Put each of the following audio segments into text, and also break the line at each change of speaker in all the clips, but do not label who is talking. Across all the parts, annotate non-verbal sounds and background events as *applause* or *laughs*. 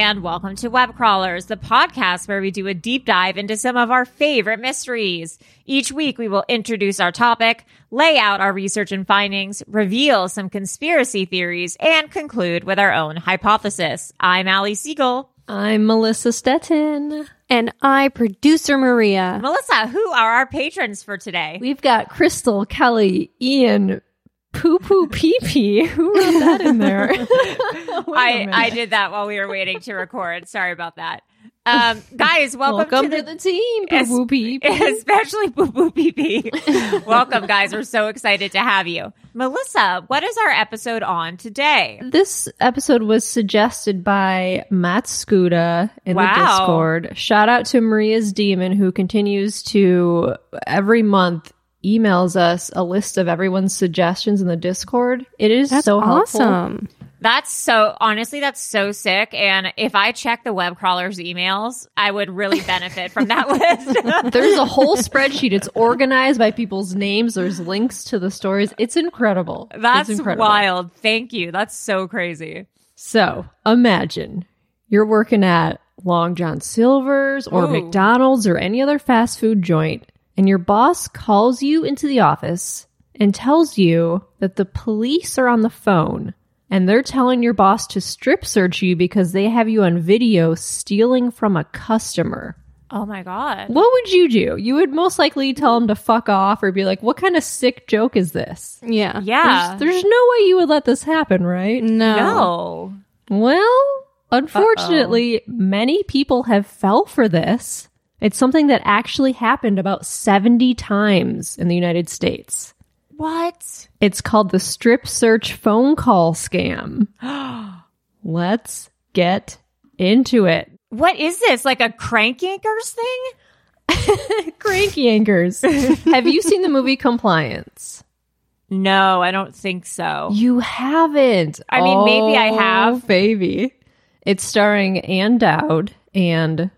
And welcome to Web Crawlers, the podcast where we do a deep dive into some of our favorite mysteries. Each week, we will introduce our topic, lay out our research and findings, reveal some conspiracy theories, and conclude with our own hypothesis. I'm Allie Siegel.
I'm Melissa Stetten.
And I, producer Maria.
Melissa, who are our patrons for today?
We've got Crystal, Kelly, Ian, Poo Poo Pee Pee. *laughs* Who wrote that in there? *laughs*
I, I did that while we were waiting to record. Sorry about that. Um, guys, welcome,
Welcome
to,
to
the,
the team, Poo Poo Pee Pee.
especially Boo Boo Pee Pee. *laughs* welcome, guys. We're so excited to have you. Melissa, what is our episode on today?
This episode was suggested by Matt Scuda in
Wow.
the Discord. Shout out to Maria's Demon, who continues to every month emails us a list of everyone's suggestions in the Discord. It is
That's
so helpful.
awesome.
That's so honestly, that's so sick. And if I check the web crawlers emails, I would really *laughs* benefit from that list. *laughs*
There's a whole spreadsheet. It's organized by people's names. There's links to the stories. It's incredible.
That's
it's incredible.
wild. Thank you. That's so crazy.
So imagine you're working at Long John Silver's or
Ooh.
McDonald's or any other fast food joint, and your boss calls you into the office and tells you that the police are on the phone and they're telling your boss to strip search you because they have you on video stealing from a customer.
Oh my God.
What would you do? You would most likely tell them to fuck off or be like, what kind of sick joke is this?
Yeah.
Yeah.
There's, there's no way you would let this happen, right?
No.
no.
Well, unfortunately, many people have fell for this. It's something that actually happened about 70 times in the United States.
What?
It's called the strip search phone call scam. *gasps* Let's get into it.
What is this? Like a crank yankers thing?
Cranky anchors. *laughs* *laughs* have you seen the movie Compliance?
No, I don't think so.
You haven't.
I mean, maybe I
Oh,
have.
baby. It's starring Ann Dowd and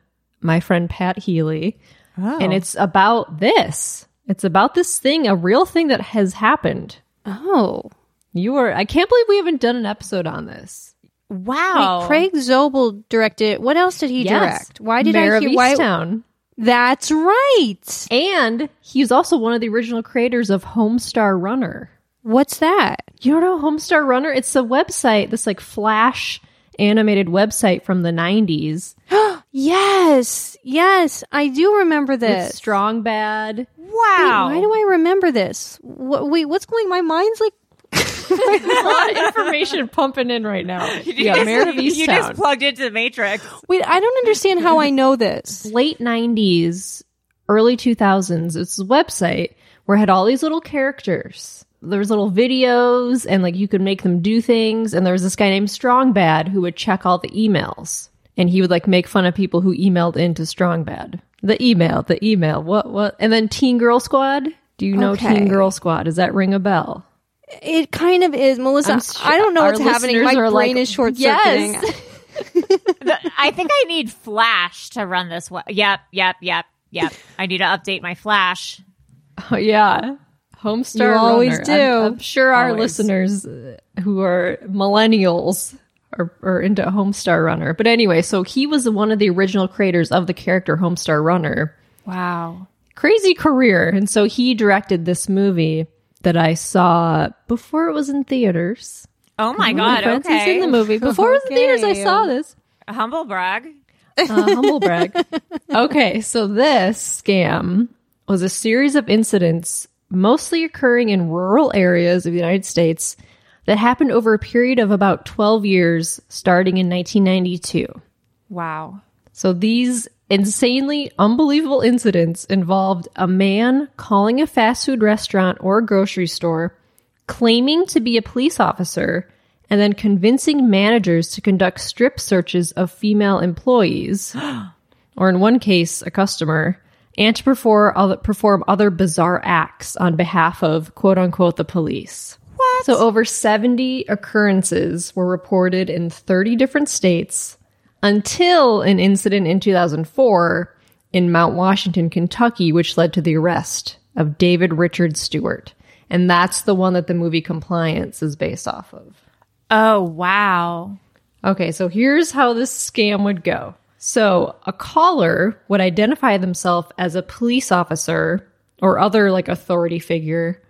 my friend Pat Healy.
Oh.
And it's about this. It's about this thing, a real thing that has happened.
Oh.
You are, I can't believe we haven't done an episode on this.
Wow.
Wait, Craig Zobel directed. What else did he
Yes.
direct? Why did
Mare
I
of
hear? Why?
Easttown.
That's right.
And he's also one of the original creators of Homestar Runner.
What's that?
You don't know Homestar Runner? It's a website, this like flash animated website from the 90s. *gasps* *gasps*
Yes, yes, I do remember
With
this.
Strong Bad.
Wait,
Wow.
why do I remember this? What, wait, what's going? My mind's like. *laughs*
a lot of information pumping in right now. *laughs*
you,
Yeah,
just,
Mayor of
you just plugged into the Matrix.
Wait, I don't understand how I know this.
Late 90s, early 2000s. It's a website where it had all these little characters. There was little videos and like you could make them do things. And there was this guy named Strong Bad who would check all the emails and he would like make fun of people who emailed into Strong Bad. The email, the email, what, what? And then Teen Girl Squad. Do you know
Okay.
Teen Girl Squad? Does that ring a bell?
It kind of is, Melissa.
I'm sure
I don't know what's happening.
listeners
My
are
brain
like,
is short circuiting.
Yes. *laughs*
I think I need Flash to run this. Wa- yep, yep, yep, yep. I need to update my Flash.
Oh, yeah. Homestar
You always
Runner.
do.
I'm, I'm sure our
Always.
listeners uh, who are millennials are, are into Homestar Runner. But anyway, so he was one of the original creators of the character Homestar Runner.
Wow.
Crazy career. And so he directed this movie that I saw before it was in theaters.
Oh my god. Okay.
in the movie. Before it was in theaters, I saw this.
Humble brag.
Uh, humble brag. *laughs* Okay, so this scam was a series of incidents mostly occurring in rural areas of the United States that happened over a period of about 12 years starting in 1992.
Wow.
So these insanely unbelievable incidents involved a man calling a fast food restaurant or grocery store, claiming to be a police officer, and then convincing managers to conduct strip searches of female employees, *gasps* or in one case, a customer, and to perform other, perform other bizarre acts on behalf of quote unquote the police. What? So over 70 occurrences were reported in 30 different states until an incident in 2004 in Mount Washington, Kentucky, which led to the arrest of David Richard Stewart. And that's the one that the movie Compliance is based off of.
Oh wow.
Okay, so here's how this scam would go. So a caller would identify themselves as a police officer or other like authority figure,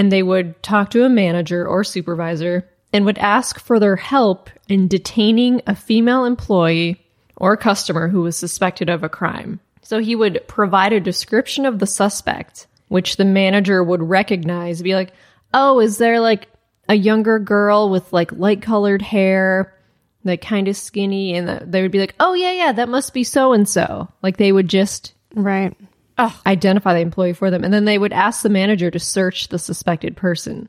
and they would talk to a manager or supervisor and would ask for their help in detaining a female employee or customer who was suspected of a crime. So he would provide a description of the suspect, which the manager would recognize, be like, oh, is there like a younger girl with like light colored hair, like kind of skinny? And they would be like, oh, yeah, yeah, that must be so and so. Like they would just
Right.
Identify the employee for them. And then they would ask the manager to search the suspected person.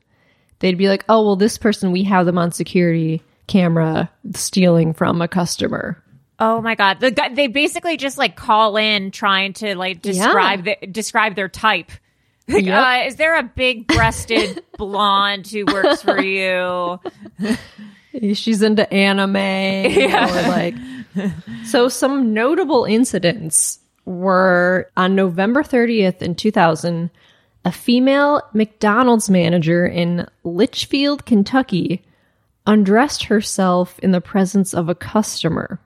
They'd be like, oh, well, this person, we have them on security camera stealing from a customer.
Oh my god. The guy, they basically just like call in trying to like describe the, describe their type. *laughs* Like,
Yep.
uh, is there a big breasted *laughs* blonde who works for *laughs* you?
She's into anime. Or like, so some notable incidents were on November 30th in 2000, a female McDonald's manager in Leitchfield, Kentucky, undressed herself in the presence of a customer.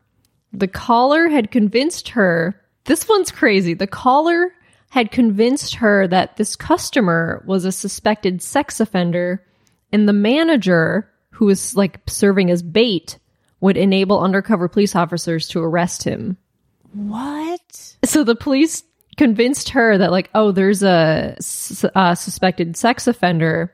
The caller had convinced her, this one's crazy. The caller had convinced her that this customer was a suspected sex offender, and the manager, who was like serving as bait, would enable undercover police officers to arrest him.
What?
So the police convinced her that, like, oh, there's a uh, suspected sex offender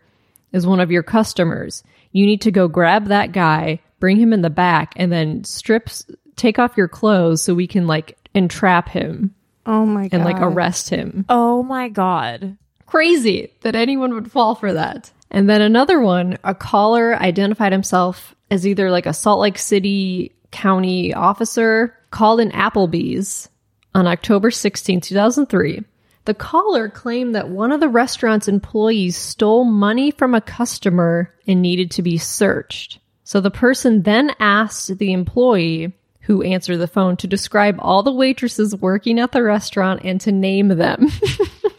is one of your customers. You need to go grab that guy, bring him in the back, and then strips, take off your clothes so we can like entrap him
Oh my god.
and like arrest him.
Oh my god.
Crazy that anyone would fall for that. And then another one, a caller identified himself as either like a Salt Lake City County officer, called in Applebee's on October 16, 2003. The caller claimed that one of the restaurant's employees stole money from a customer and needed to be searched. So the person then asked the employee who answered the phone to describe all the waitresses working at the restaurant and to name them. *laughs*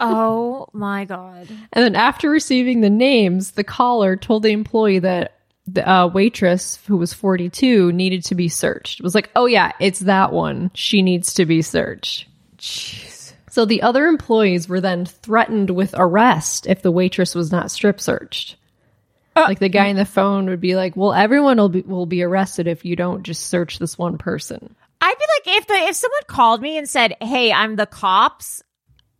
Oh my god.
And then after receiving the names, the caller told the employee that the uh, waitress, who was 42, needed to be searched. It was like, oh yeah, it's that one. She needs to be searched. Jeez. So the other employees were then threatened with arrest if the waitress was not strip searched. like the guy in the phone would be like, "Well, everyone will be will be arrested if you don't just search this one person."
I'd be like, if the if someone called me and said, "Hey, I'm the cops,"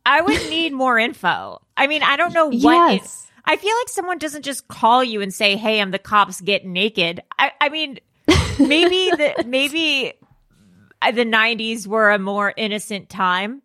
I would *laughs* need more info. I mean, I don't know what. it-
Yes.
I feel like someone doesn't just call you and say, "Hey, I'm the cops. Get naked." I, I mean, *laughs* maybe the maybe uh, the '90s were a more innocent time.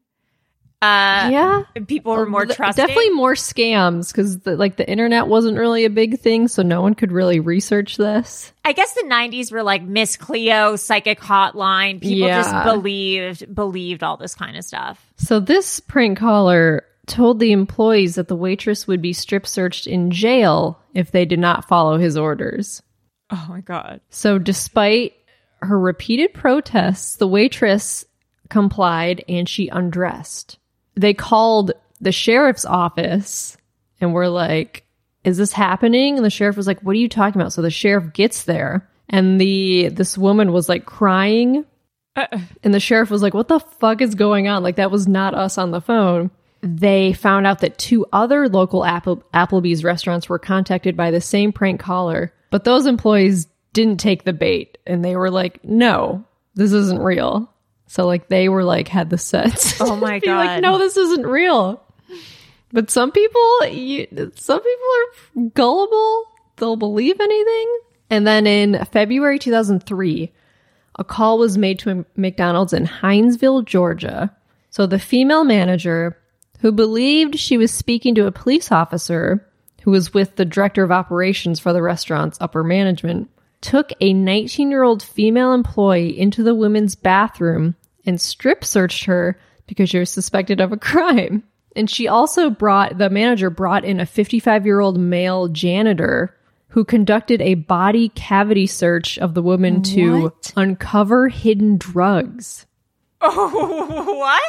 Uh,
yeah.
people were more
Th-
trusting.
Definitely more scams because the, like the internet wasn't really a big thing, so no one could really research this.
I guess the '90s were like Miss Cleo, psychic hotline. People
Yeah.
just believed believed all this kind of stuff.
So this prank caller told the employees that the waitress would be strip searched in jail if they did not follow his orders.
Oh my god.
So despite her repeated protests, the waitress complied and she undressed. They called the sheriff's office and were like, "Is this happening?" And the sheriff was like, "What are you talking about?" So the sheriff gets there and the this woman was like crying uh-uh. and the sheriff was like, What the fuck is going on? Like, that was not us on the phone. They found out that two other local Apple- Applebee's restaurants were contacted by the same prank caller, but those employees didn't take the bait and they were like, No, this isn't real. So, like, they were like, had the sets.
Oh *laughs* my
Be like, No, this isn't real. But some people, you, some people are gullible. They'll believe anything. And then in February 2003, a call was made to a McDonald's in Hinesville, Georgia. So the female manager, who believed she was speaking to a police officer who was with the director of operations for the restaurant's upper management, took a 19 year old female employee into the women's bathroom and strip searched her because she was suspected of a crime. And she also brought, the manager brought in a 55 year old male janitor who conducted a body cavity search of the woman to uncover hidden drugs.
Oh, *laughs* what?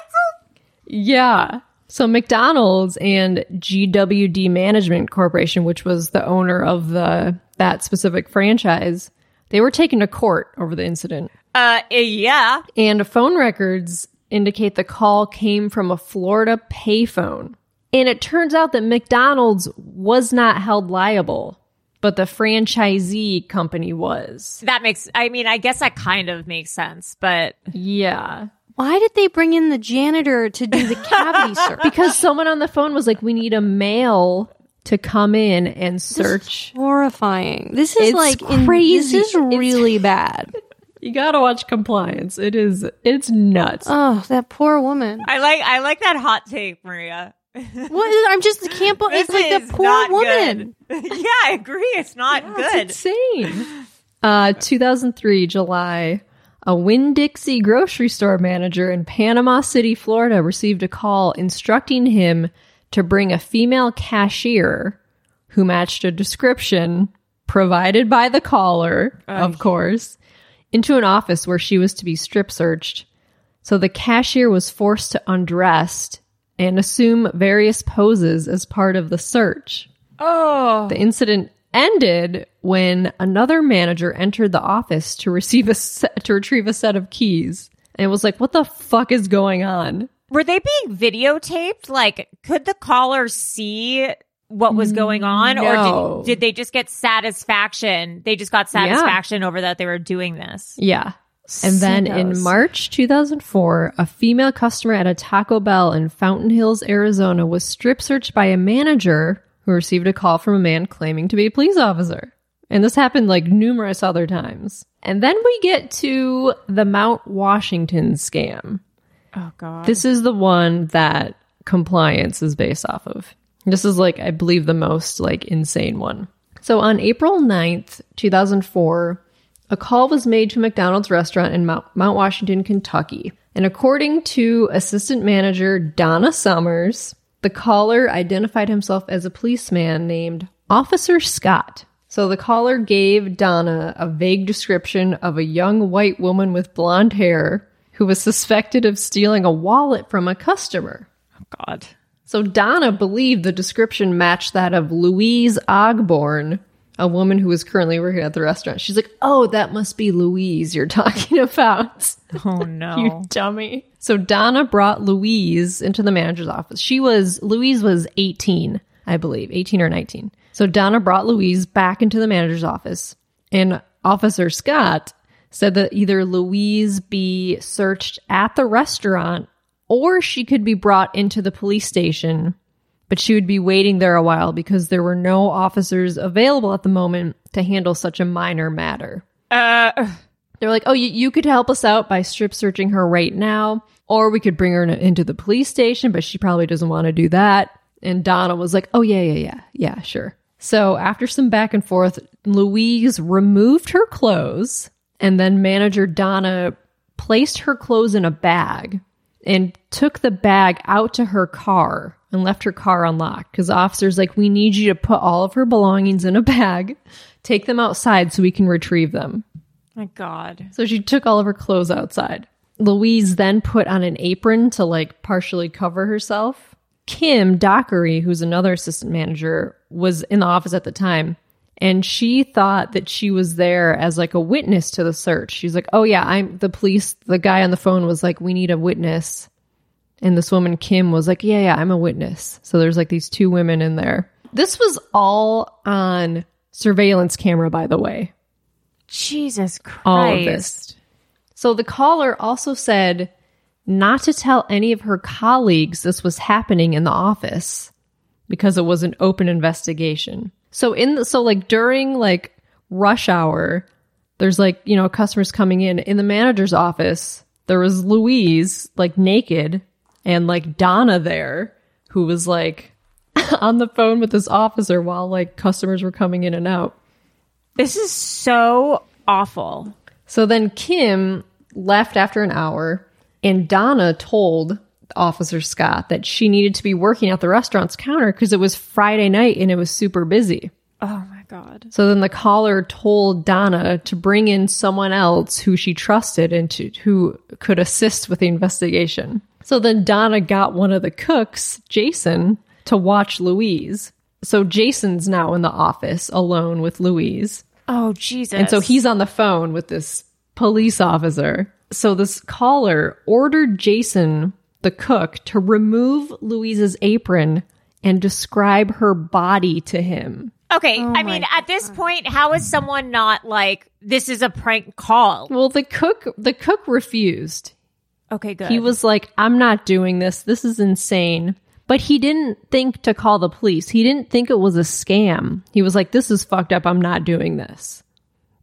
Yeah. So McDonald's and GWD Management Corporation, which was the owner of the that specific franchise, they were taken to court over the incident.
Uh, yeah.
And phone records indicate the call came from a Florida payphone. And it turns out that McDonald's was not held liable, but the franchisee company was.
That makes. I mean, I guess that kind of makes sense, but
Yeah.
Why did they bring in the janitor to do the cavity *laughs* search?
Because someone on the phone was like, we need a male to come in and search.
horrifying. This is
It's
like in-
crazy.
this is
It's- *laughs*
really bad.
You gotta watch compliance. It is, it's nuts.
Oh, that poor woman.
I like. I like that hot take, Maria.
What is, I'm just can't believe it's like
is
that poor woman. *laughs*
yeah, I agree. It's not good.
It's insane. Uh, 2003, July, a Winn Dixie grocery store manager in Panama City, Florida, received a call instructing him to bring a female cashier who matched a description provided by the caller, of course, into an office where she was to be strip searched. So the cashier was forced to undress and assume various poses as part of the search.
oh,
The incident ended when another manager entered the office to receive a set, to retrieve a set of keys. And it was like, what the fuck is going on?
were they being videotaped? Like, could the caller see what was going on,
No.
or did, did they just get satisfaction? They just got satisfaction over that they were doing this.
Yeah. And then in March 2004, a female customer at a Taco Bell in Fountain Hills, Arizona was strip searched by a manager who received a call from a man claiming to be a police officer. And this happened like numerous other times. And then we get to the Mount Washington scam.
Oh God.
This is the one that compliance is based off of. This is like, I believe, the most like insane one. So on April 9th, 2004, a call was made to a McDonald's restaurant in Mount, Mount Washington, Kentucky. And according to assistant manager Donna Summers, the caller identified himself as a policeman named Officer Scott. So the caller gave Donna a vague description of a young white woman with blonde hair who was suspected of stealing a wallet from a customer.
Oh, God.
So Donna believed the description matched that of Louise Ogborn, a woman who was currently working at the restaurant. She's like, "Oh, that must be Louise you're *laughs* talking about." *laughs*
Oh no.
you dummy. So Donna brought Louise into the manager's office. She was Louise was 18, I believe, 18 or 19. So Donna brought Louise back into the manager's office, and Officer Scott said that either Louise be searched at the restaurant or she could be brought into the police station, but she would be waiting there a while because there were no officers available at the moment to handle such a minor matter.
uh,
They're like, oh, you, you could help us out by strip searching her right now, or we could bring her in- into the police station, but she probably doesn't want to do that. And Donna was like, oh, yeah, yeah, yeah, yeah, sure. So after some back and forth, Louise removed her clothes and then manager Donna placed her clothes in a bag and took the bag out to her car and left her car unlocked. Because officers like we need you to put all of her belongings in a bag take them outside so we can retrieve them.
My God.
so she took all of her clothes outside. Louise then put on an apron to like partially cover herself. Kim dockery who's another assistant manager was in the office at the time and she thought that she was there as like a witness to the search she's like oh yeah i'm the police the guy on the phone was like we need a witness and this woman, Kim, was like, Yeah, yeah, I'm a witness. So there's like these two women in there. This was all on surveillance camera, by the way.
Jesus Christ.
All of this. So the caller also said not to tell any of her colleagues this was happening in the office because it was an open investigation. So in the, so like during like rush hour, there's like, you know, customers coming in in the manager's office. There was Louise like naked and like Donna there who was like *laughs* on the phone with this officer while like customers were coming in and out.
This is so awful.
So then Kim left after an hour, and Donna told Officer Scott that she needed to be working at the restaurant's counter because it was Friday night and it was super busy.
Oh my God.
So then the caller told Donna to bring in someone else who she trusted and to, who could assist with the investigation. So then Donna got one of the cooks, Jason, to watch Louise. So Jason's now in the office alone with Louise.
Oh, Jesus.
And so he's on the phone with this police officer. So this caller ordered Jason, the cook, to remove Louise's apron and describe her body to him.
Okay, oh I mean, at this point, how is someone not like, this is a prank call?
Well, the cook the cook refused.
Okay, good.
He was like, "I'm not doing this. This is insane." But he didn't think to call the police. He didn't think it was a scam. He was like, "This is fucked up. I'm not doing this."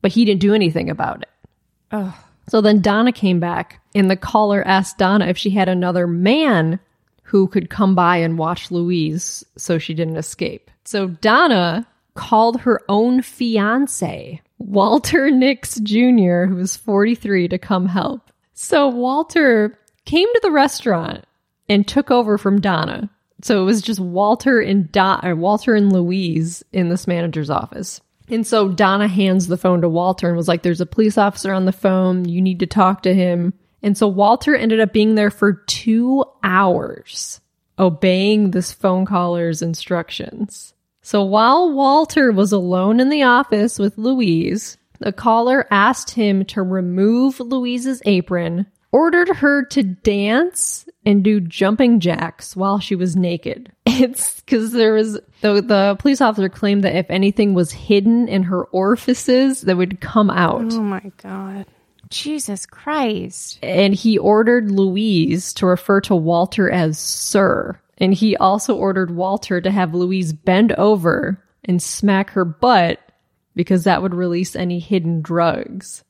But he didn't do anything about it. So then Donna came back, and the caller asked Donna if she had another man who could come by and watch Louise so she didn't escape. So Donna called her own fiance, Walter Nix Jr., who was 43, to come help. So Walter came to the restaurant and took over from Donna. So it was just Walter and Don, uh, Walter and Louise in this manager's office. And so Donna hands the phone to Walter and was like, There's a police officer on the phone. You need to talk to him. And so Walter ended up being there for two hours, obeying this phone caller's instructions. So while Walter was alone in the office with Louise, the caller asked him to remove Louise's apron, ordered her to dance and do jumping jacks while she was naked. *laughs* It's because there was the, the police officer claimed that if anything was hidden in her orifices, that would come out.
Oh my god.
Jesus Christ.
and he ordered Louise to refer to Walter as Sir. And he also ordered Walter to have Louise bend over and smack her butt because that would release any hidden drugs.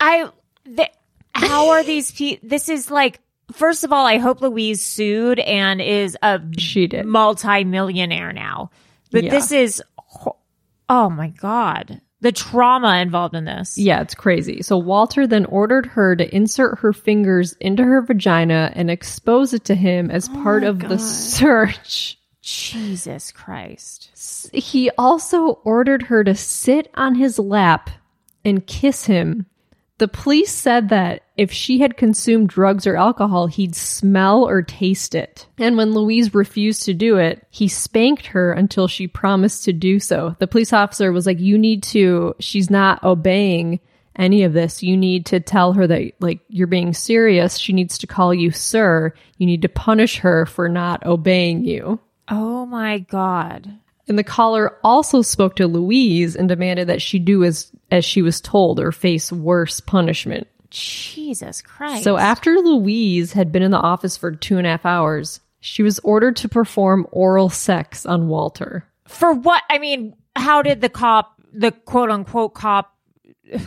I, th- how are these people? This is like, first of all, I hope Louise sued and is a
She did.
multi-millionaire now. But
Yeah.
this is, oh my God. The trauma involved in this.
Yeah, it's crazy. So Walter then ordered her to insert her fingers into her vagina and expose it to him as oh part of the search.
Jesus Christ.
He also ordered her to sit on his lap and kiss him. The police said that if she had consumed drugs or alcohol, he'd smell or taste it. And when Louise refused to do it, he spanked her until she promised to do so. The police officer was like, You need to, she's not obeying any of this. You need to tell her that, like, you're being serious. She needs to call you sir. You need to punish her for not obeying you.
Oh my God.
And the caller also spoke to Louise and demanded that she do as as she was told or face worse punishment.
Jesus Christ.
So after Louise had been in the office for two and a half hours, she was ordered to perform oral sex on Walter.
for what? I mean, how did the cop, the quote unquote cop,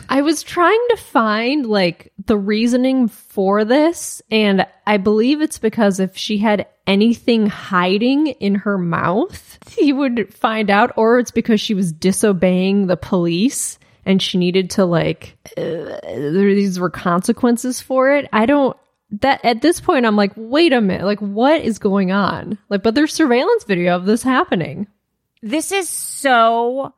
I was trying to find like the reasoning for this, and I believe it's because if she had anything hiding in her mouth, he would find out, or it's because she was disobeying the police and she needed to like uh, these were consequences for it. I don't that at this point I'm like, wait a minute, like what is going on? Like, but there's surveillance video of this happening.
This is so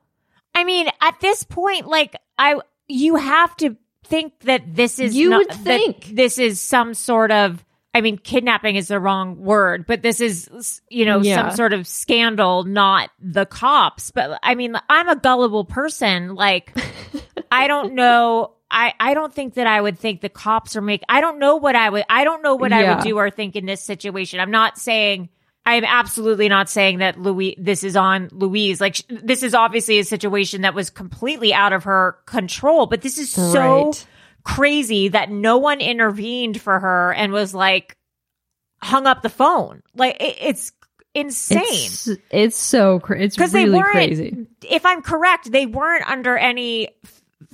I mean, at this point, like I you have to think that this is
You
not,
would think.
this is some sort of I mean, kidnapping is the wrong word, but this is, you know,
Yeah.
some sort of scandal, not the cops. But I mean, I'm a gullible person. Like, *laughs* I don't know. I, I don't think that I would think the cops are make. I don't know what I would. I don't know what I would do or think in this situation. I'm not saying. I'm absolutely not saying that Louis. This is on Louise. Like this is obviously a situation that was completely out of her control. But this is so
Right.
crazy that no one intervened for her and was like hung up the phone. Like it, it's insane.
It's, it's so cra- it's really
they weren't,
crazy.
if I'm correct, they weren't under any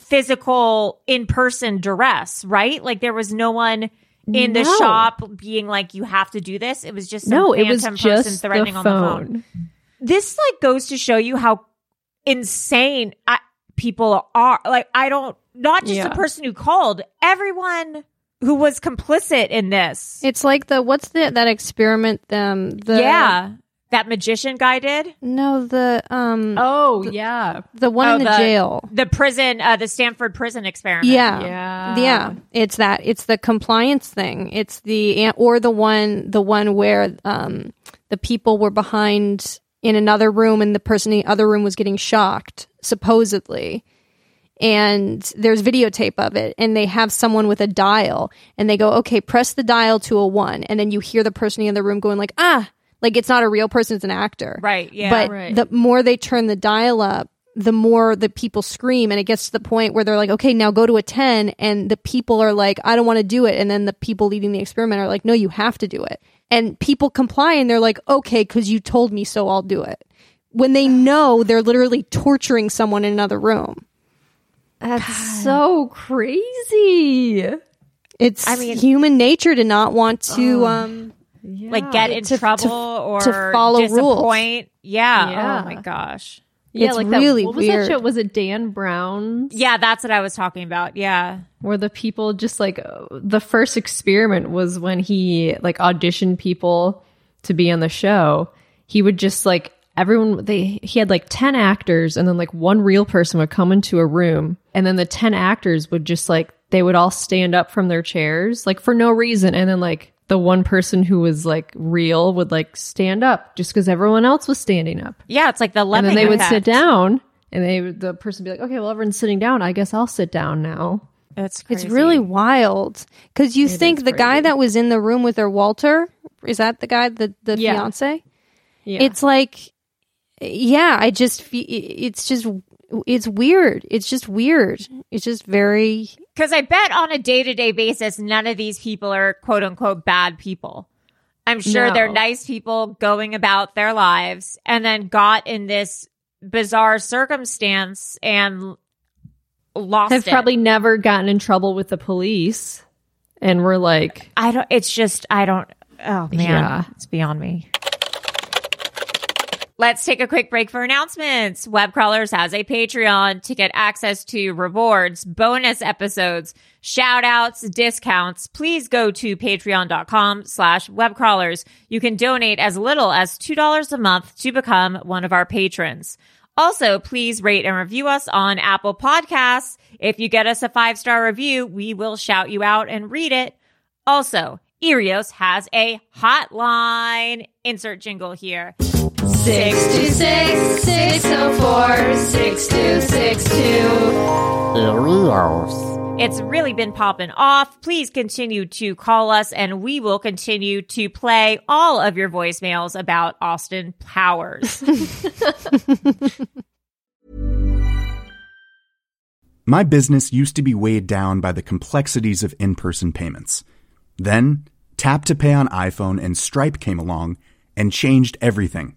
physical in person duress, right? Like there was no one in the shop being like, "You have to do this." It was just some
No, it was just
threatening
the
on the phone.
phone.
This like goes to show you how insane I, people are. Like I don't, not just
Yeah.
the person who called, everyone who was complicit in this.
It's like the what's the that experiment um the
yeah, that magician guy did.
no the um
Oh yeah,
the one
Oh,
in the, jail.
the prison, uh, the Stanford prison experiment.
Yeah.
Yeah.
Yeah. It's that. It's the compliance thing. It's the or the one the one where um the people were behind in another room and the person in the other room was getting shocked, supposedly. And there's videotape of it and they have someone with a dial and they go, Okay, press the dial to a one and then you hear the person in the other room going like, ah, like it's not a real person, it's an actor.
Right, yeah.
But
Right.
the more they turn the dial up, the more the people scream and it gets to the point where they're like, okay, now go to a 10 and the people are like, I don't want to do it. And then the people leading the experiment are like, no, you have to do it. And people comply and they're like, okay, cause you told me so, I'll do it. When they know they're literally torturing someone in another room.
That's so crazy.
It's
I mean-
human nature to not want to, um,
like get in
To- to-
trouble or
to follow rules.
disappoint. Yeah.
Yeah.
Oh my gosh.
Yeah,
It's
like
really
that, what was
weird.
that show? Was it Derren Brown?
Yeah, that's what I was talking about. Yeah.
where the people just like uh, the first experiment was when he like auditioned people to be on the show he would just like everyone they he had like 10 actors and then like one real person would come into a room and then the 10 actors would just like they would all stand up from their chairs like for no reason and then like the one person who was like real would like stand up just because everyone else was standing up
Yeah, it's like the
and then they would
effect.
sit down and they the person would be like okay well everyone's sitting down i guess i'll sit down now
It's
it's really wild. Cause you think
is
the guy that was in the room with her, Walter, is that the guy, the, the
Yeah.
fiance?
yeah
it's like yeah i just fe- it's just it's weird it's just weird it's just very
Because I bet on a day to day basis, none of these people are quote unquote bad people. I'm sure
No.
they're nice people going about their lives and then got in this bizarre circumstance and lost
have
it.
probably never gotten in trouble with the police and we're like
I don't, it's just, I don't, oh man,
Yeah.
it's beyond me. Let's take a quick break for announcements. Webcrawlers has a Patreon to get access to rewards, bonus episodes, shout outs, discounts. Please go to patreon.com slash webcrawlers. You can donate as little as $2 a month to become one of our patrons. Also, please rate and review us on Apple Podcasts. If you get us a five star review, we will shout you out and read it. Also, Erios has a hotline. Insert jingle here. 626 604 6262. It's really been popping off. Please continue to call us and we will continue to play all of your voicemails about Austin Powers. *laughs*
My business used to be weighed down by the complexities of in person payments. Then, Tap to Pay on iPhone and Stripe came along and changed everything.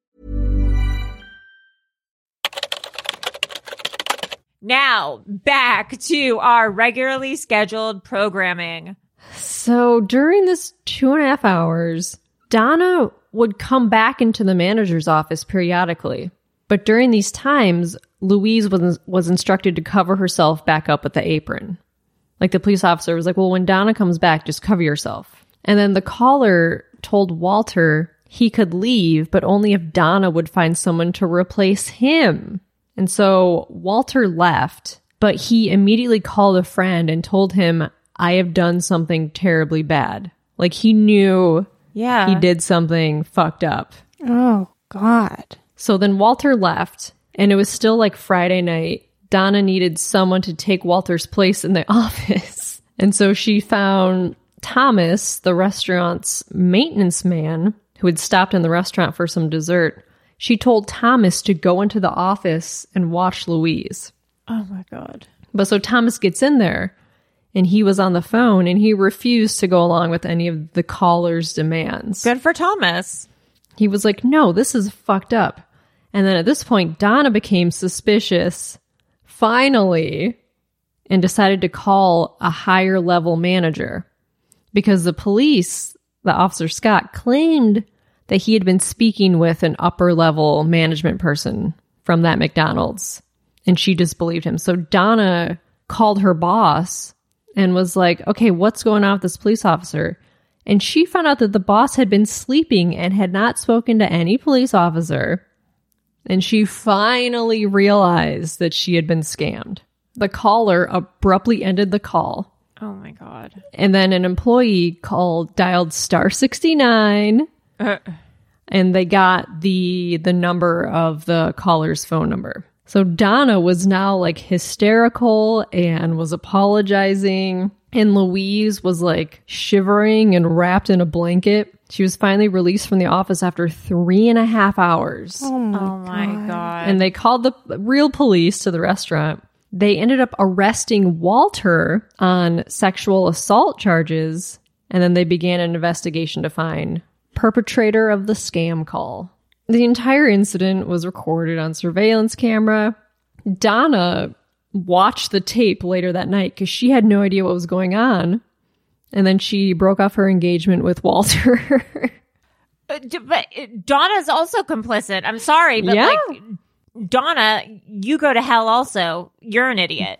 Now, back to our regularly scheduled programming.
So during this two and a half hours, Donna would come back into the manager's office periodically. But during these times, Louise was, was instructed to cover herself back up with the apron. Like the police officer was like, well, when Donna comes back, just cover yourself. And then the caller told Walter he could leave, but only if Donna would find someone to replace him. And so Walter left, but he immediately called a friend and told him, I have done something terribly bad. Like he knew
Yeah.
he did something fucked up.
Oh, God.
So then Walter left, and it was still like Friday night. Donna needed someone to take Walter's place in the *laughs* office. And so she found Thomas, the restaurant's maintenance man, who had stopped in the restaurant for some dessert. She told Thomas to go into the office and watch Louise.
Oh my God.
But so Thomas gets in there and he was on the phone and he refused to go along with any of the caller's demands.
Good for Thomas.
He was like, no, this is fucked up. And then at this point, Donna became suspicious finally and decided to call a higher level manager because the police, the officer Scott, claimed that he had been speaking with an upper level management person from that McDonald's and she disbelieved him. So Donna called her boss and was like, okay, what's going on with this police officer? And she found out that the boss had been sleeping and had not spoken to any police officer. And she finally realized that she had been scammed. The caller abruptly ended the call.
Oh my God.
And then an employee called, dialed star 69, uh, and they got the the number of the caller's phone number. So Donna was now like hysterical and was apologizing. And Louise was like shivering and wrapped in a blanket. She was finally released from the office after three and a half hours.
Oh my,
Oh my God.
And they called the real police to the restaurant. They ended up arresting Walter on sexual assault charges. And then they began an investigation to find perpetrator of the scam call. The entire incident was recorded on surveillance camera. Donna watched the tape later that night because she had no idea what was going on. And then she broke off her engagement with Walter. *laughs*
Uh, but uh, Donna's also complicit. I'm sorry, but
Yeah.
like Donna, you go to hell also. You're an idiot.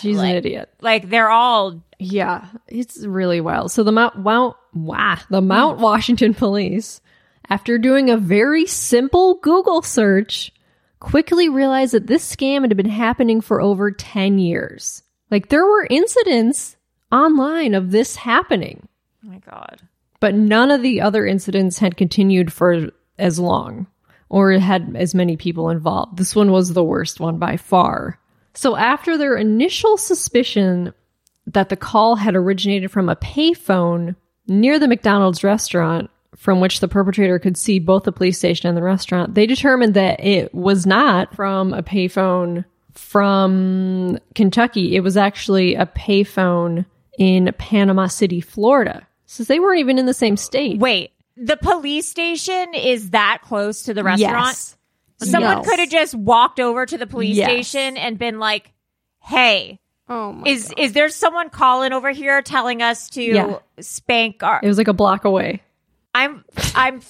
She's
like-
an idiot.
Like they're all
Yeah, it's really wild. So the Mount, Mount, wow, the Mount mm. Washington police, after doing a very simple Google search, quickly realized that this scam had been happening for over 10 years. Like there were incidents online of this happening,
Oh my god.
but none of the other incidents had continued for as long or had as many people involved. This one was the worst one by far. So after their initial suspicion that the call had originated from a payphone near the McDonald's restaurant from which the perpetrator could see both the police station and the restaurant. They determined that it was not from a payphone from Kentucky. It was actually a payphone in Panama City, Florida. Since they weren't even in the same state.
Wait, the police station is that close to the restaurant?
Yes.
Someone
Yes.
could have just walked over to the police
Yes.
station and been like, "Hey,
Oh my
is is there someone calling over here telling us to
Yeah.
spank our
It was like a block away.
I'm I'm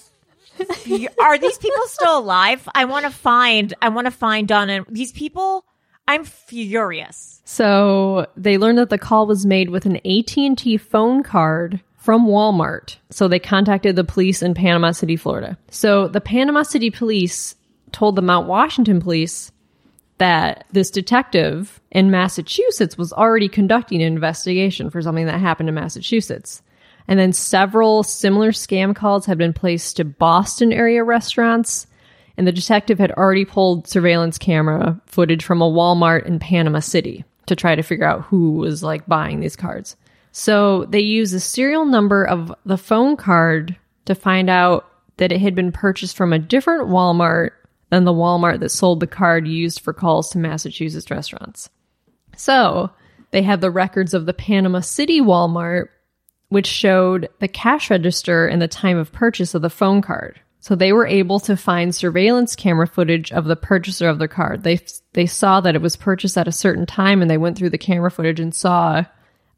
*laughs* are these people still alive? I want to find I want to find Donna. These people, I'm furious.
So they learned that the call was made with an AT&T phone card from Walmart. So they contacted the police in Panama City, Florida. So the Panama City police told the Mount Washington police that this detective in Massachusetts was already conducting an investigation for something that happened in Massachusetts. And then several similar scam calls had been placed to Boston area restaurants. And the detective had already pulled surveillance camera footage from a Walmart in Panama City to try to figure out who was like buying these cards. So they used the serial number of the phone card to find out that it had been purchased from a different Walmart than the Walmart that sold the card used for calls to Massachusetts restaurants. So they had the records of the Panama City Walmart, which showed the cash register and the time of purchase of the phone card. So they were able to find surveillance camera footage of the purchaser of the card. They they saw that it was purchased at a certain time and they went through the camera footage and saw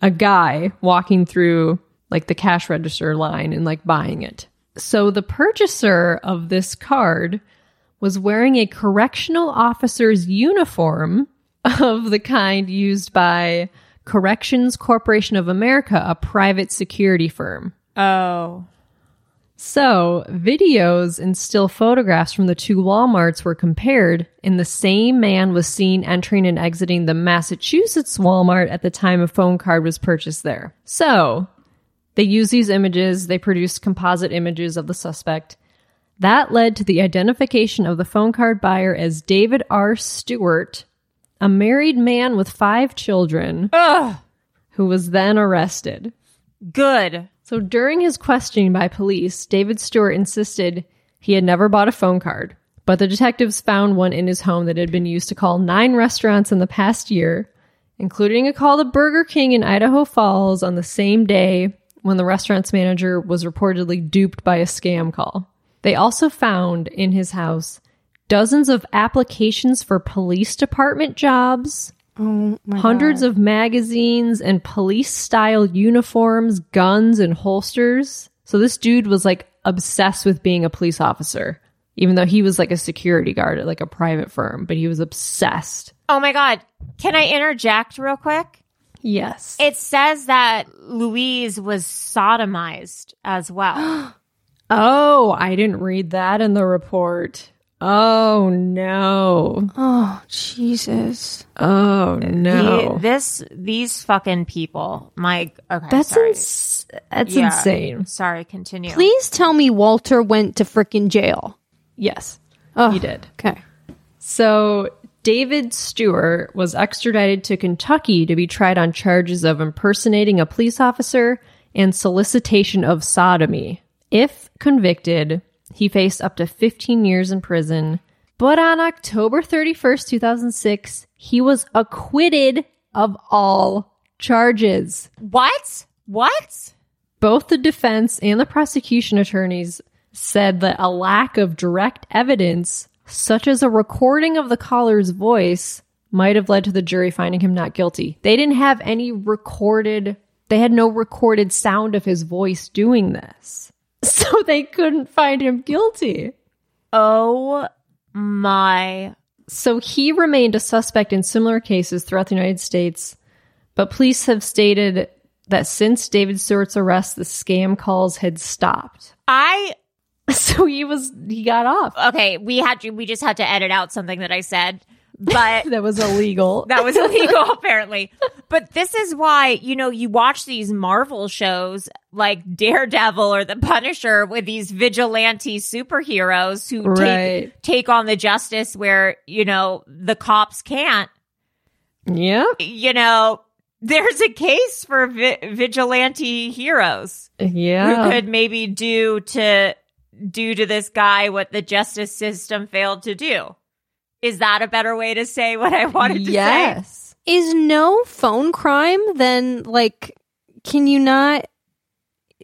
a guy walking through like the cash register line and like buying it. So the purchaser of this card was wearing a correctional officer's uniform of the kind used by Corrections Corporation of America, a private security firm.
Oh.
So, videos and still photographs from the two Walmarts were compared, and the same man was seen entering and exiting the Massachusetts Walmart at the time a phone card was purchased there. So, they used these images, they produced composite images of the suspect. That led to the identification of the phone card buyer as David R. Stewart, a married man with five children,
Ugh.
who was then arrested.
Good.
So during his questioning by police, David Stewart insisted he had never bought a phone card, but the detectives found one in his home that had been used to call nine restaurants in the past year, including a call to Burger King in Idaho Falls on the same day when the restaurant's manager was reportedly duped by a scam call. They also found in his house dozens of applications for police department jobs,
Oh my
hundreds of magazines and police style uniforms, guns, and holsters. So this dude was like obsessed with being a police officer, even though he was like a security guard at like a private firm, but he was obsessed.
Oh my god. Can I interject real quick?
Yes.
It says that Louise was sodomized as well. *gasps* *gasps*
oh, I didn't read that in the report. Oh no.
Oh, Jesus.
Oh no.
The- this these fucking people. My okay.
that's
sorry.
ins- that's
Yeah.
insane.
Sorry, continue.
Please tell me Walter went to frickin' jail.
Yes.
Oh,
He did.
Okay.
So David Stewart was extradited to Kentucky to be tried on charges of impersonating a police officer and solicitation of sodomy. If convicted, he faced up to 15 years in prison. But on October 31st, 2006, he was acquitted of all charges.
What? What?
Both the defense and the prosecution attorneys said that a lack of direct evidence, such as a recording of the caller's voice, might have led to the jury finding him not guilty. They didn't have any recorded, they had no recorded sound of his voice doing this. *laughs* So they couldn't find him guilty.
Oh my
So he remained a suspect in similar cases throughout the United States, but police have stated that since David Stewart's arrest, the scam calls had stopped.
I *laughs*
So he was he got off.
okay, we had to we just had to edit out something that I said. But *laughs*
That was illegal. *laughs*
that was illegal apparently. But this is why, you know, you watch these Marvel shows like Daredevil or The Punisher with these vigilante superheroes who
Right.
take take on the justice where, you know, the cops can't.
yeah.
You know, there's a case for vi- vigilante heroes
Yeah.
who could maybe do to do to this guy what the justice system failed to do. Is that a better way to say what I wanted to say?
yes.
Is no phone crime then like can you not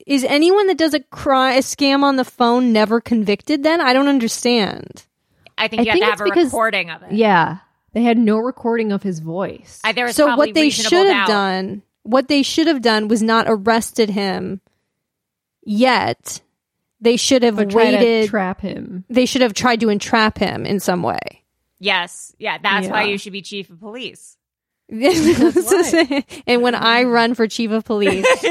is anyone that does a crime a scam on the phone never convicted then? I don't understand.
I think you
think
have
it's
to have a
because-
recording of it.
Yeah. They had no recording of his voice.
I, there was
so what they should have done what they should have done was not arrested him yet. They should have
but to
waited
trap him.
they should have tried to entrap him in some way.
Yes, yeah, that's why you should be chief of police. *laughs*
and when I mm-hmm. run for chief of police, *laughs*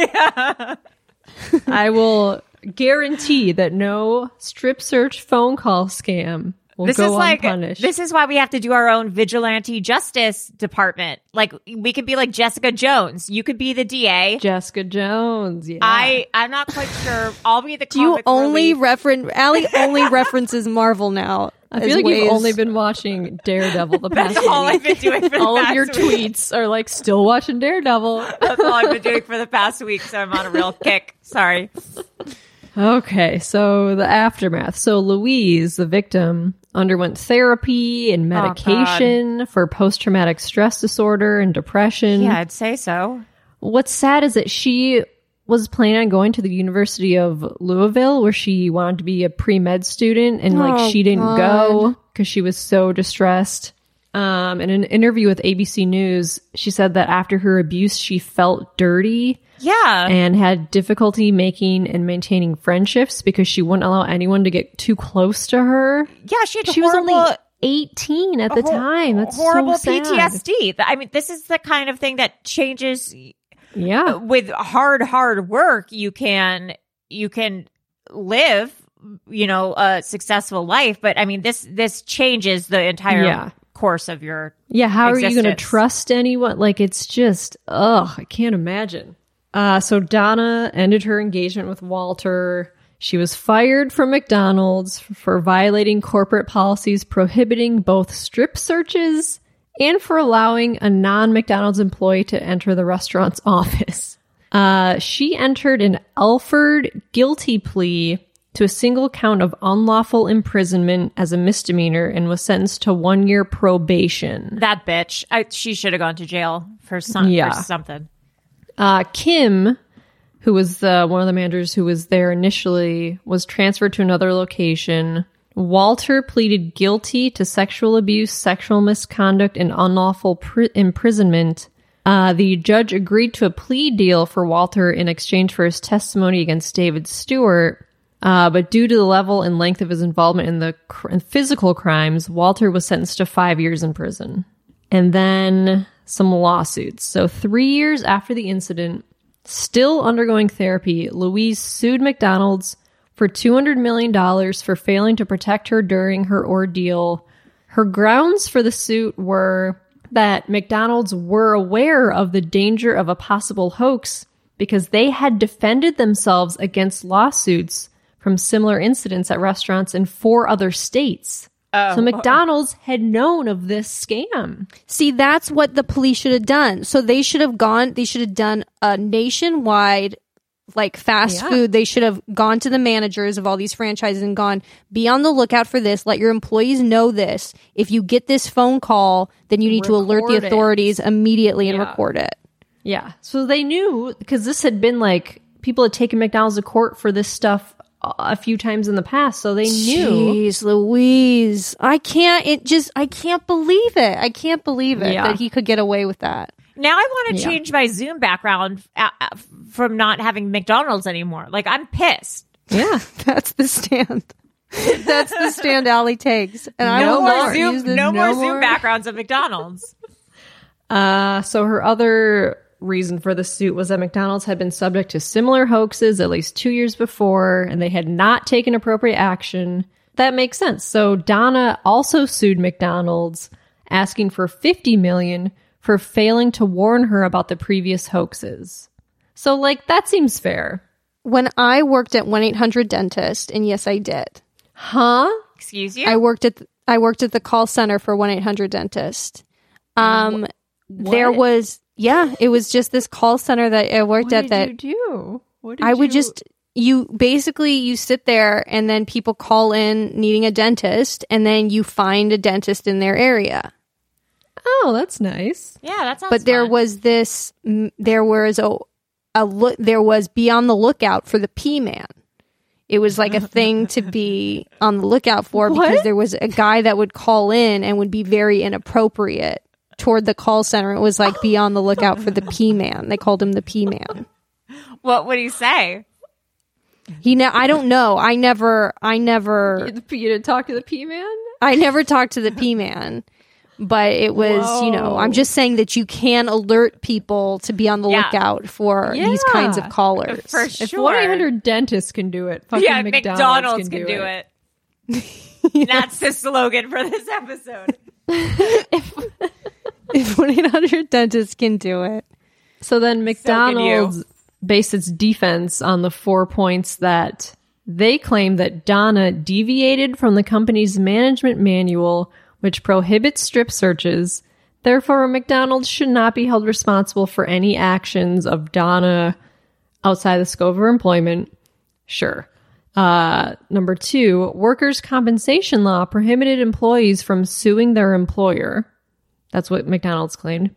I will guarantee that no strip search phone call scam will
this
go
is like
unpunished.
this is why we have to do our own vigilante justice department. Like we could be like Jessica Jones. You could be the DA.
Jessica Jones. Yeah.
I I'm not quite sure. I'll be the
do you only reference Allie only *laughs* references Marvel now?
I feel like
ways-
you've only been watching Daredevil the *laughs* past
That's all
week.
I've been doing for the
All of your
week.
tweets are like still watching Daredevil. *laughs*
That's all I've been doing *laughs* for the past week, so I'm on a real kick. Sorry.
Okay, so the aftermath. So Louise, the victim, underwent therapy and
Oh,
medication for post traumatic stress disorder and depression.
Yeah, I'd say so.
What's sad is that she was planning on going to the University of Louisville where she wanted to be a pre-med student and like
Oh,
she didn't
God.
go because she was so distressed. Um, in an interview with ABC News, she said that after her abuse, she felt dirty
Yeah.
and had difficulty making and maintaining friendships because she wouldn't allow anyone to get too close to her.
yeah, she had
She was only 18 at the
hor-
time. That's
horrible
so sad.
PTSD. I mean, this is the kind of thing that changes
Yeah.
with hard hard work you can you can live you know a successful life but i mean this this changes the entire
Yeah.
course of your
Yeah, how are you going to trust anyone? Like, it's just, ugh, I can't imagine. Uh, so Donna ended her engagement with Walter. She was fired from McDonald's for violating corporate policies prohibiting both strip searches and for allowing a non McDonald's employee to enter the restaurant's *laughs* office. Uh, she entered an Alford guilty plea to a single count of unlawful imprisonment as a misdemeanor and was sentenced to one year probation.
that bitch I, she should have gone to jail for some
Yeah.
for something
Uh, Kim, who was the one of the managers who was there initially, was transferred to another location. Walter pleaded guilty to sexual abuse, sexual misconduct, and unlawful pri- imprisonment. Uh, the judge agreed to a plea deal for Walter in exchange for his testimony against David Stewart. Uh, but due to the level and length of his involvement in the cr- in physical crimes, Walter was sentenced to five years in prison. And then some lawsuits. So, three years after the incident, still undergoing therapy, Louise sued McDonald's for $200 million for failing to protect her during her ordeal. Her grounds for the suit were that McDonald's were aware of the danger of a possible hoax because they had defended themselves against lawsuits from similar incidents at restaurants in four other states. Oh, so McDonald's had known of this scam.
See, that's what the police should have done. So they should have gone, they should have done a nationwide, like fast
Yeah.
food. They should have gone to the managers of all these franchises and gone, be on the lookout for this. Let your employees know this. If you get this phone call, then you need to alert the
Record it.
authorities immediately and
Yeah.
record it.
Yeah. So they knew because this had been like people had taken McDonald's to court for this stuff a- a few times in the past, so they knew.
Jeez, Louise. I can't, it just, I can't believe it. I can't believe it
Yeah.
that he could get away with that.
Now i want to
Yeah.
change my zoom background uh, uh, from not having mcdonald's anymore like i'm pissed
Yeah. *laughs*
That's the stand. That's the stand Allie takes. And I
No
will
more
not
Zoom,
use this
no, more zoom
more.
backgrounds of mcdonald's *laughs*
Uh, so her other reason for the suit was that McDonald's had been subject to similar hoaxes at least two years before, and they had not taken appropriate action. That makes sense. So Donna also sued McDonald's, asking for fifty million for failing to warn her about the previous hoaxes. So, like, that seems fair,
When I worked at 1-800 dentist, and yes, I did.
huh?
excuse you
I worked at I worked at the call center for 1-800 dentist. Um there was yeah, it was just this call center that I worked
What
at
did
that
you do? What did
I would
you-
just you basically you sit there and then people call in needing a dentist and then you find a dentist in their area.
Oh, that's nice.
Yeah, that sounds.
but there
fun.
was this there was a a look there was be on the lookout for the P man. It was like a *laughs* thing to be on the lookout for because there was a guy that would call in and would be very inappropriate toward the call center. It was like be on the lookout for the *laughs* P man. They called him the P man.
What would he say?
He ne- I don't know. I never I never
You you didn't talk to the P man?
I never talked to the P man. But it was, you know, I'm just saying that you can alert people to be on the
Yeah.
lookout for these kinds of callers.
For
If
sure.
one eight hundred dentists can do it, fucking
yeah,
McDonald's,
McDonald's,
can, do, it.
it. *laughs* *laughs* That's the slogan for this episode. *laughs*
if 1 800 dentists can do it.
So then
can
McDonald's based its defense on the four points that they claim that Donna deviated from the company's management manual, which prohibits strip searches. Therefore, McDonald's should not be held responsible for any actions of Donna outside the scope of her employment. Sure. Uh, number two, workers' compensation law prohibited employees from suing their employer. That's what McDonald's claimed.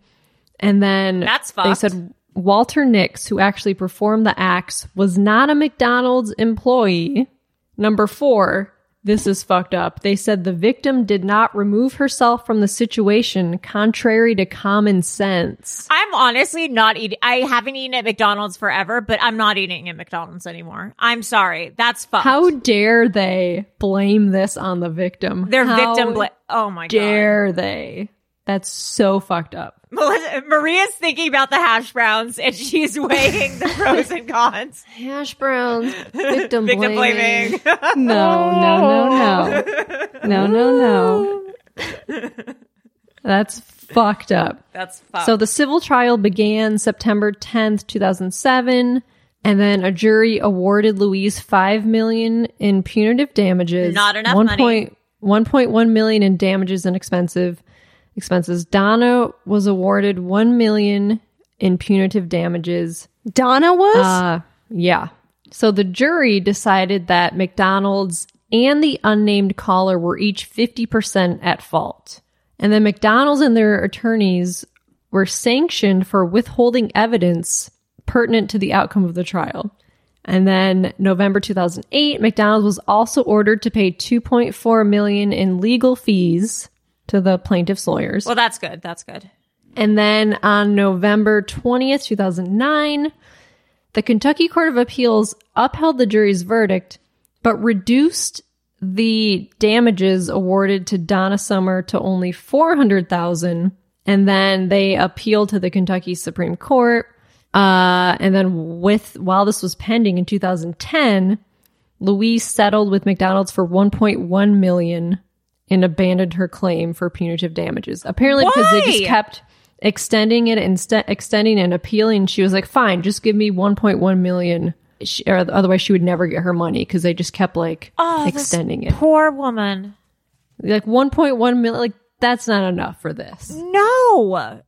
And then
That's
they
fucked.
said Walter Nix, who actually performed the acts, was not a McDonald's employee. Number four, this is fucked up. They said the victim did not remove herself from the situation, contrary to common sense.
I'm honestly not eating. I haven't eaten at McDonald's forever, but I'm not eating at McDonald's anymore. I'm sorry. That's fucked.
How dare they blame this on the victim?
They're
How
victim. Bla- oh my god.
dare they? That's so fucked up.
Melissa, Maria's thinking about the hash browns and she's weighing the pros and cons.
Hash browns, victim,
Victim
blaming.
blaming.
No, no, no, no. No, no, no.
That's fucked up.
That's fucked.
So the civil trial began September 10th, 2007, and then a jury awarded Louise 5 million in punitive damages.
Not enough
One
money.
point- 1.1 million in damages and expensive expenses. Donna was awarded 1 million in punitive damages.
Donna was?
Uh, yeah. So the jury decided that McDonald's and the unnamed caller were each 50% at fault. And then McDonald's and their attorneys were sanctioned for withholding evidence pertinent to the outcome of the trial. And then November 2008, McDonald's was also ordered to pay 2.4 million in legal fees to the plaintiff's lawyers.
well, that's good. That's good.
And then on November 20th, 2009, the Kentucky Court of Appeals upheld the jury's verdict, but reduced the damages awarded to Donna Summer to only 400,000. And then they appealed to the Kentucky Supreme Court. Uh, and then with, while this was pending in 2010, Louise settled with McDonald's for 1.1 million and abandoned her claim for punitive damages. Apparently, because they just kept extending it and st- extending and appealing. She was like, "Fine, just give me 1.1 million." She, or otherwise, she would never get her money because they just kept like
Oh, this
extending it.
Poor woman.
Like 1.1 million. Like that's not enough for this.
No.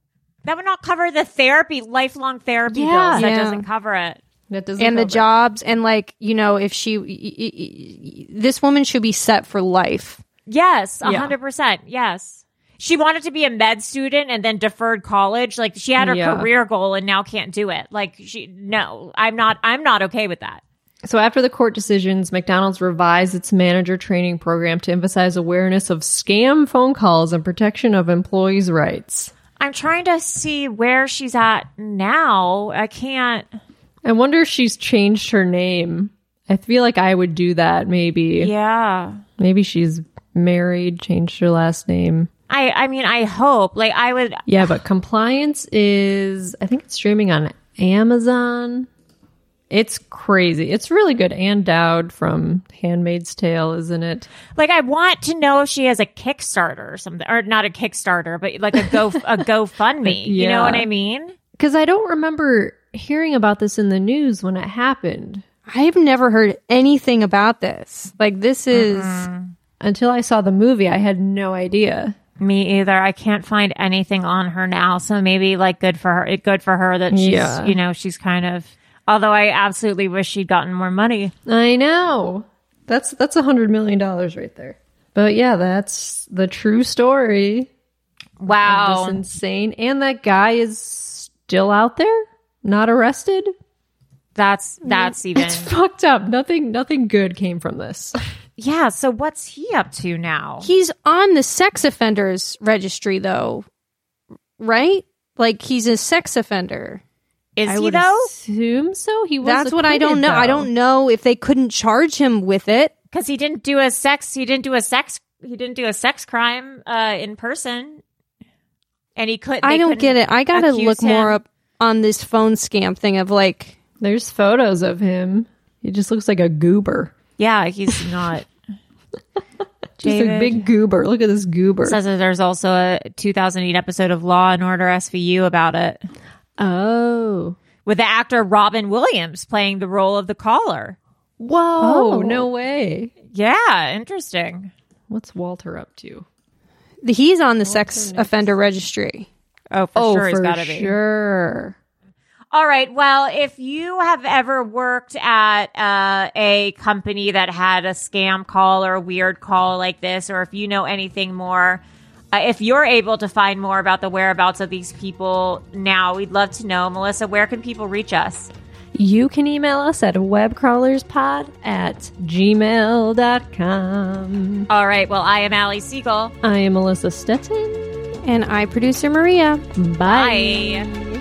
That would not cover the therapy, lifelong therapy
Yeah.
bills. That
Yeah.
doesn't cover it.
That doesn't.
and the
cover it.
jobs and like, you know, if she y- y- y- this woman should be set for life.
Yes, a
Yeah.
hundred percent. Yes. She wanted to be a med student and then deferred college. Like she had her
Yeah.
career goal and now can't do it. Like she no, I'm not I'm not okay with that.
So after the court decisions, McDonald's revised its manager training program to emphasize awareness of scam phone calls and protection of employees' rights.
I'm trying to see where she's at now. I can't
I wonder if she's changed her name. I feel like I would do that maybe.
Yeah.
Maybe she's married, changed her last name.
I I mean I hope. Like I would
Yeah, but compliance is I think it's streaming on Amazon. It's crazy. It's really good. Ann Dowd from Handmaid's Tale, isn't it?
like I want to know if she has a Kickstarter or something or not a Kickstarter, but like a go a *laughs* GoFundMe. You know what I mean?
Because I don't remember hearing about this in the news when it happened
I've never heard anything about this. Like this is mm-hmm.
Until I saw the movie. I had no idea.
Me either. I can't find anything on her now. So maybe like good for her. Good for her that she's,
Yeah.
you know, she's kind of, although I absolutely wish she'd gotten more money.
I know. That's that's a hundred million dollars right there. But yeah, that's the true story.
Wow.
This insane. And that guy is still out there, not arrested.
That's, that's *laughs* even,
It's fucked up. Nothing nothing good came from this. *laughs*
yeah. So what's he up to now?
He's on the sex offenders registry, though, right? Like he's a sex offender.
Is
I
he
would
though?
assume so. He was
That's what I don't
acquitted,
know. I don't know if they couldn't charge him with it.
Because he didn't do a sex, he didn't do a sex, he didn't do a sex crime uh, in person. And he couldn't.
I don't
couldn't
get it. I gotta
accuse
look more up on this phone scam thing of like
There's photos of him. He just looks like a goober.
Yeah, he's not.
Just a big goober. Look at this goober.
says that there's also a 2008 episode of Law and Order SVU about it,
oh.
with the actor Robin Williams playing the role of the caller.
Whoa,
Oh.
no way.
Yeah, interesting.
What's Walter up to?
he's on the sex offender registry.
Oh, for
oh,
sure, he's
for
got to be.
sure.
All right. Well, if you have ever worked at uh, a company that had a scam call or a weird call like this, or if you know anything more, uh, if you're able to find more about the whereabouts of these people now, we'd love to know. Melissa, where can people reach us?
You can email us at webcrawlerspod at gmail.com.
All right. Well, I am Allie Siegel.
I am Melissa Stetten.
And I, producer Maria.
Bye.
Bye.